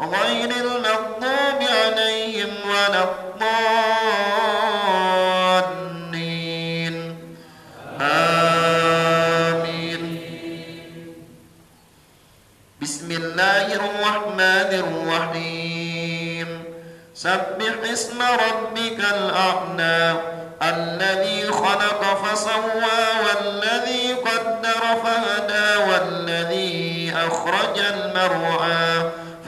غير المغضوب عليهم ولا الضالين؟ آمين. بسم الله الرحمن الرحيم. سبح اسم ربك الأعلى الذي خلق فسوى والذي قدر فهدى والذي أخرج المرعى.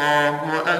الله أكبر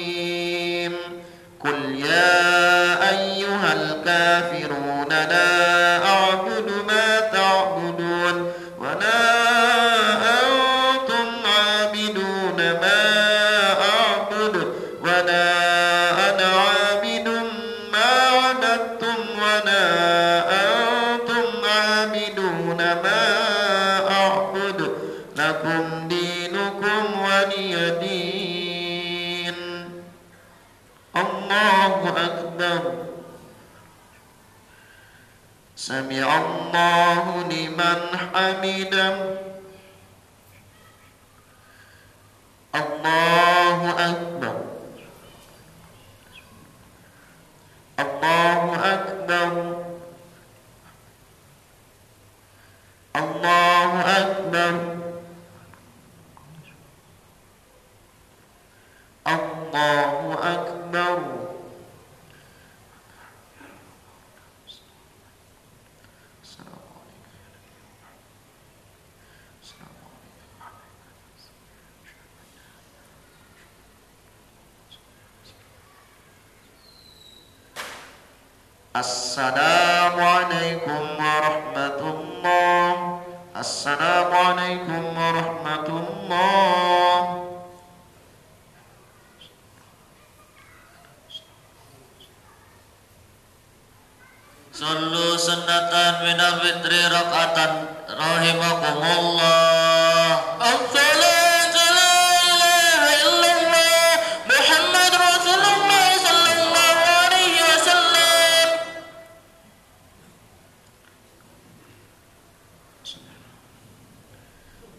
قل يا أيها الكافرون لا حميدا الله Assalamualaikum warahmatullahi Assalamualaikum warahmatullahi Sallu sunnatan minal fitri rakatan Rahimakumullah.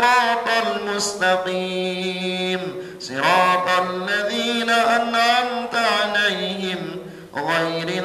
الصراط المستقيم. صراط الذين أنعمت عليهم غير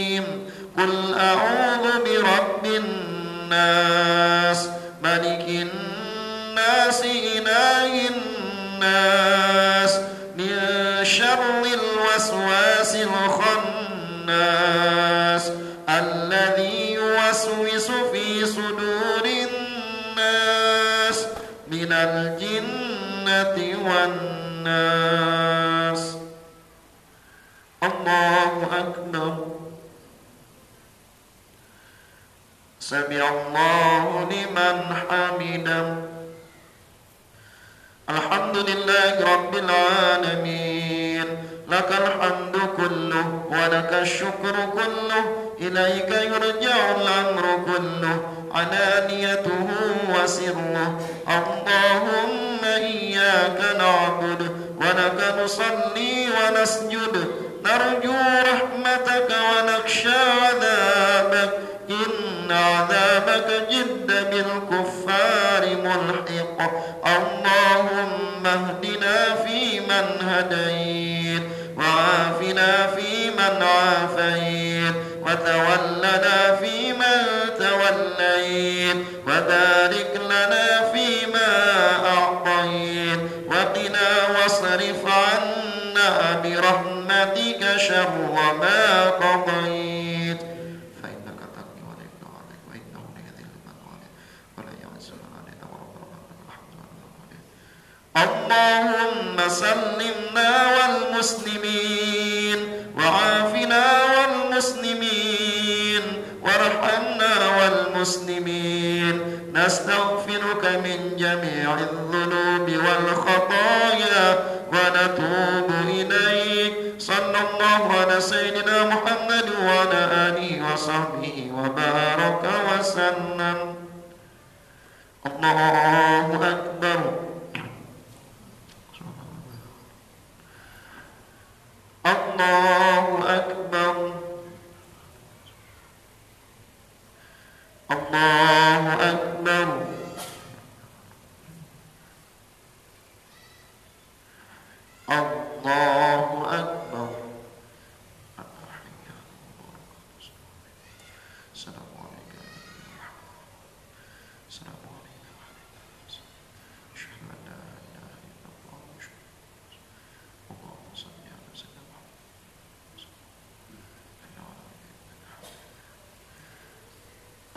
قل أعوذ برب الناس ملك الناس إله الناس ولك الشكر كله إليك يرجع الأمر كله علانيته وسره. اللهم إياك نعبد ولك نصلي ونسجد. نرجو رحمتك ونخشى عذابك. إن عذابك جد بالكفار ملحق. اللهم اهدنا فيمن هديت. وعافنا فيمن عافيت وتولنا فيمن توليت وبارك لنا فيما أعطيت وقنا واصرف عنا برحمتك شر ما قضيت فإنك تقضي ولا يقضى عليك وإنه لا يذل من واليت ولا يعز من عليك ورب ربك الحمد لله اللهم سلمنا والمسلمين وعافنا والمسلمين وارحمنا والمسلمين نستغفرك من جميع الذنوب والخطايا ونتوب إليك صلى الله على سيدنا محمد وعلى آله وصحبه وبارك وسلم الله أكبر الله أكبر. الله أكبر. الله أكبر. السلام عليكم السلام عليكم أشهد أن لا إله إلا الله وأشهد أن اللهم صل على سيدنا محمد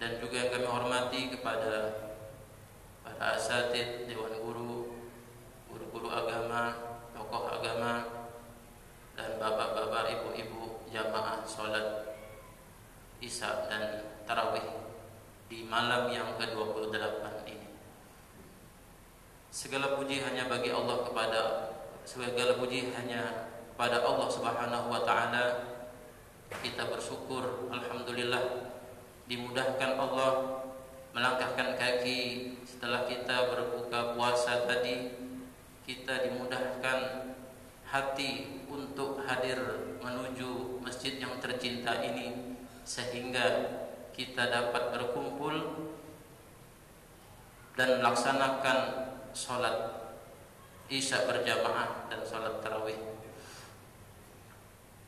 Dan juga yang kami hormati kepada para asatid, dewan guru, guru-guru agama, tokoh agama dan bapak-bapak, ibu-ibu jamaah sholat Isya dan Tarawih di malam yang ke-28 ini. Segala puji hanya bagi Allah kepada segala puji hanya kepada Allah Subhanahu wa taala. Kita bersyukur alhamdulillah dimudahkan Allah melangkahkan kaki setelah kita berbuka puasa tadi kita dimudahkan hati untuk hadir menuju masjid yang tercinta ini sehingga kita dapat berkumpul dan melaksanakan sholat isya berjamaah dan sholat tarawih.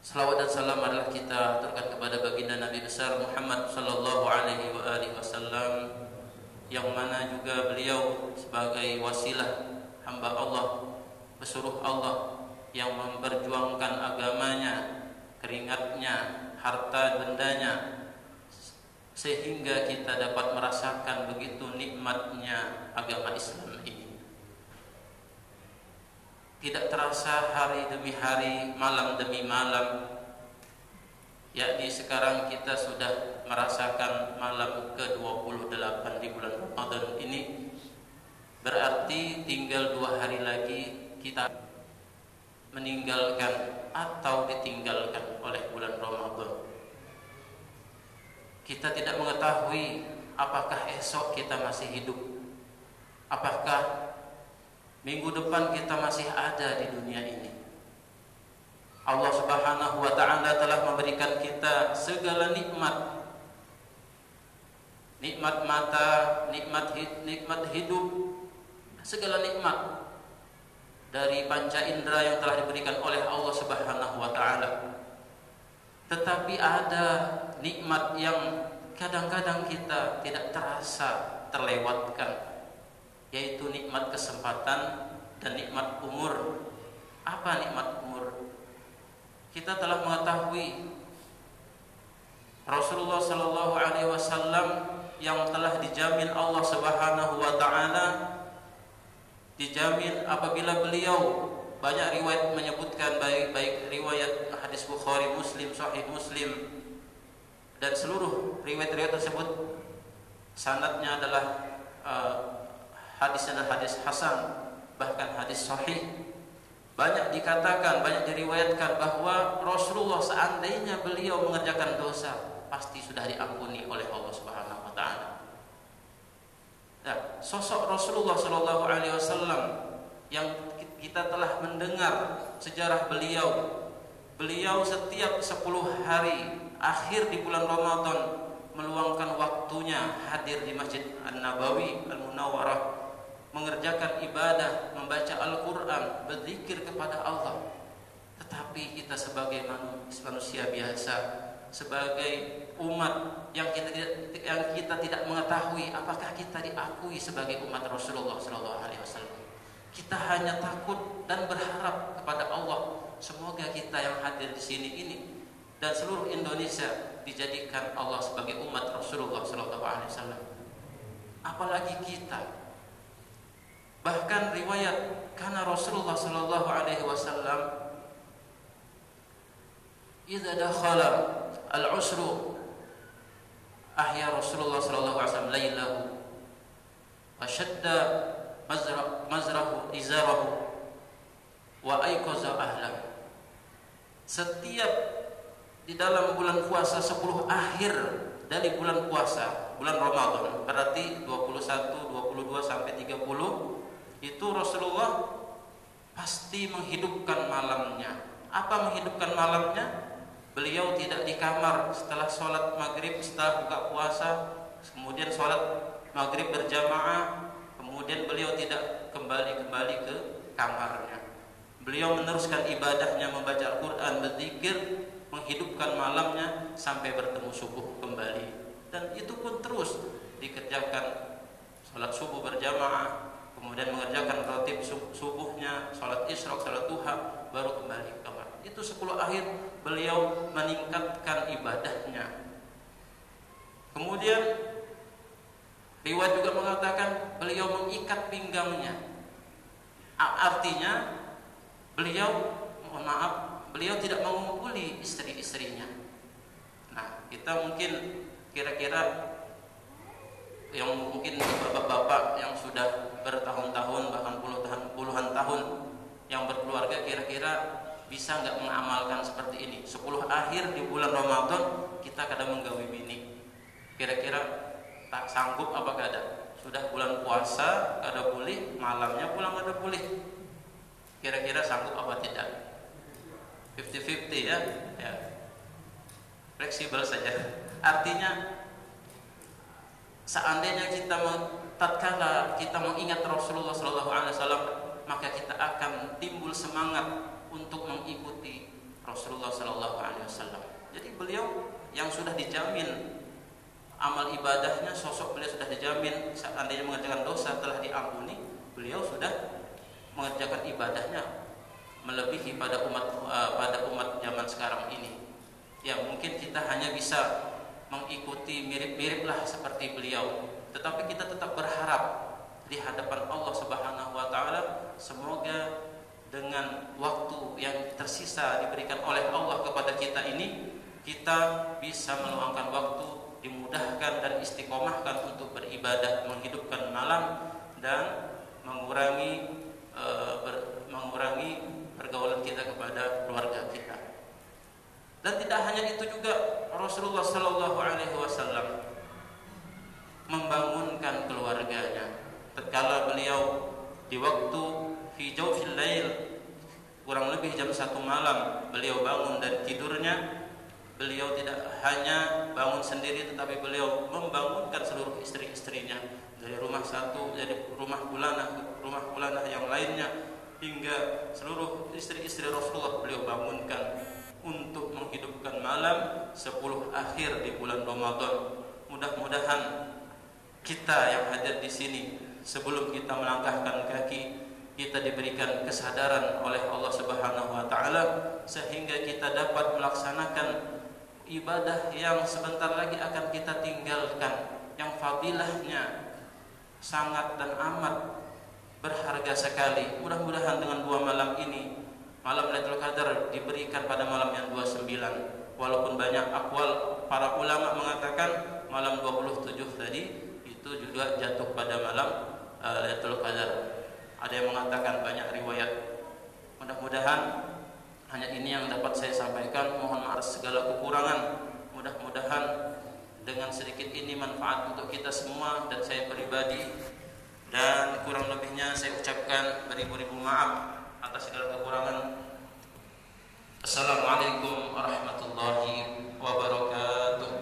Salawat dan salam adalah kita terkat kepada baginda Nabi besar Muhammad sallallahu alaihi wa alihi wasallam yang mana juga beliau sebagai wasilah hamba Allah, pesuruh Allah yang memperjuangkan agamanya, keringatnya, harta bendanya sehingga kita dapat merasakan begitu nikmatnya agama Islam ini. Tidak terasa hari demi hari, malam demi malam. Yakni sekarang kita sudah merasakan malam ke-28 di bulan Ramadan ini. Berarti tinggal dua hari lagi kita meninggalkan atau ditinggalkan oleh bulan Ramadan. Kita tidak mengetahui apakah esok kita masih hidup. Apakah minggu depan kita masih ada di dunia ini. Allah Subhanahu wa taala telah memberikan kita segala nikmat. Nikmat mata, nikmat nikmat hidup, segala nikmat dari panca indera yang telah diberikan oleh Allah Subhanahu wa taala. Tetapi ada nikmat yang kadang-kadang kita tidak terasa terlewatkan yaitu nikmat kesempatan dan nikmat umur. Apa nikmat umur? Kita telah mengetahui Rasulullah sallallahu alaihi wasallam yang telah dijamin Allah Subhanahu wa taala dijamin apabila beliau banyak riwayat menyebutkan baik baik riwayat hadis Bukhari, Muslim, Sahih Muslim dan seluruh riwayat-riwayat tersebut sanadnya adalah uh, hadis adalah hadis hasan bahkan hadis sahih banyak dikatakan banyak diriwayatkan bahwa Rasulullah seandainya beliau mengerjakan dosa pasti sudah diampuni oleh Allah Subhanahu wa taala Nah, sosok Rasulullah Shallallahu Alaihi Wasallam yang kita telah mendengar sejarah beliau. Beliau setiap 10 hari akhir di bulan Ramadan meluangkan waktunya hadir di Masjid An-Nabawi Al-Munawwarah mengerjakan ibadah, membaca Al-Qur'an, berzikir kepada Allah. Tetapi kita sebagai manusia biasa, sebagai umat yang kita tidak yang kita tidak mengetahui apakah kita diakui sebagai umat Rasulullah Shallallahu Alaihi Wasallam. Kita hanya takut dan berharap kepada Allah semoga kita yang hadir di sini ini dan seluruh Indonesia dijadikan Allah sebagai umat Rasulullah Shallallahu Alaihi Wasallam. Apalagi kita. Bahkan riwayat karena Rasulullah Shallallahu Alaihi Wasallam idza dakhala al-usru ahya Rasulullah sallallahu alaihi wasallam lailahu wa shadda mazrahu izarahu wa ayqaza ahlahu. Setiap di dalam bulan puasa 10 akhir dari bulan puasa bulan Ramadan berarti 21 22 sampai 30 itu Rasulullah pasti menghidupkan malamnya apa menghidupkan malamnya Beliau tidak di kamar setelah sholat maghrib, setelah buka puasa, kemudian sholat maghrib berjamaah, kemudian beliau tidak kembali-kembali ke kamarnya. Beliau meneruskan ibadahnya membaca Al-Quran, berzikir, menghidupkan malamnya sampai bertemu subuh kembali. Dan itu pun terus dikerjakan salat subuh berjamaah, kemudian mengerjakan rotib subuhnya, salat isyraq, salat duha, baru kembali ke kamar. Itu 10 akhir beliau meningkatkan ibadahnya. Kemudian riwayat juga mengatakan beliau mengikat pinggangnya. Artinya beliau mohon maaf, beliau tidak mengumpuli istri-istrinya. Nah, kita mungkin kira-kira yang mungkin bapak-bapak yang sudah bisa nggak mengamalkan seperti ini? 10 akhir di bulan Ramadan kita kadang menggawi bini kira-kira tak sanggup apa ada? Sudah bulan puasa ada boleh malamnya pulang ada boleh. Kira-kira sanggup apa tidak? 50-50 ya? Ya. Fleksibel saja. Artinya seandainya kita tatkala kita mengingat Rasulullah Wasallam maka kita akan timbul semangat untuk mengikuti Rasulullah Shallallahu Alaihi Wasallam. Jadi beliau yang sudah dijamin amal ibadahnya, sosok beliau sudah dijamin seandainya mengerjakan dosa telah diampuni, beliau sudah mengerjakan ibadahnya melebihi pada umat uh, pada umat zaman sekarang ini. Ya mungkin kita hanya bisa mengikuti mirip-miriplah seperti beliau tetapi kita tetap berharap di hadapan Allah Subhanahu wa taala semoga dengan waktu yang tersisa diberikan oleh Allah kepada kita ini kita bisa meluangkan waktu dimudahkan dan istiqomahkan untuk beribadah menghidupkan malam dan mengurangi e, ber, mengurangi pergaulan kita kepada keluarga kita dan tidak hanya itu juga Rasulullah Shallallahu Alaihi Wasallam membangunkan keluarganya. Tatkala beliau di waktu hijau lail. Kurang lebih jam satu malam beliau bangun dari tidurnya. Beliau tidak hanya bangun sendiri tetapi beliau membangunkan seluruh istri-istrinya. Dari rumah satu dari rumah bulanah rumah bulanah yang lainnya. Hingga seluruh istri-istri Rasulullah beliau bangunkan untuk menghidupkan malam 10 akhir di bulan Ramadan. Mudah-mudahan kita yang hadir di sini sebelum kita melangkahkan kaki kita diberikan kesadaran oleh Allah Subhanahu wa taala sehingga kita dapat melaksanakan ibadah yang sebentar lagi akan kita tinggalkan yang fadilahnya sangat dan amat berharga sekali. Mudah-mudahan dengan dua malam ini Malam Lailatul Qadar diberikan pada malam yang 29 Walaupun banyak akwal para ulama mengatakan malam 27 tadi itu juga jatuh pada malam uh, Lailatul Qadar. Ada yang mengatakan banyak riwayat. Mudah-mudahan hanya ini yang dapat saya sampaikan. Mohon maaf segala kekurangan. Mudah-mudahan dengan sedikit ini manfaat untuk kita semua dan saya pribadi dan kurang lebihnya saya ucapkan beribu-ribu maaf atas segala kekurangan. Assalamualaikum warahmatullahi wabarakatuh.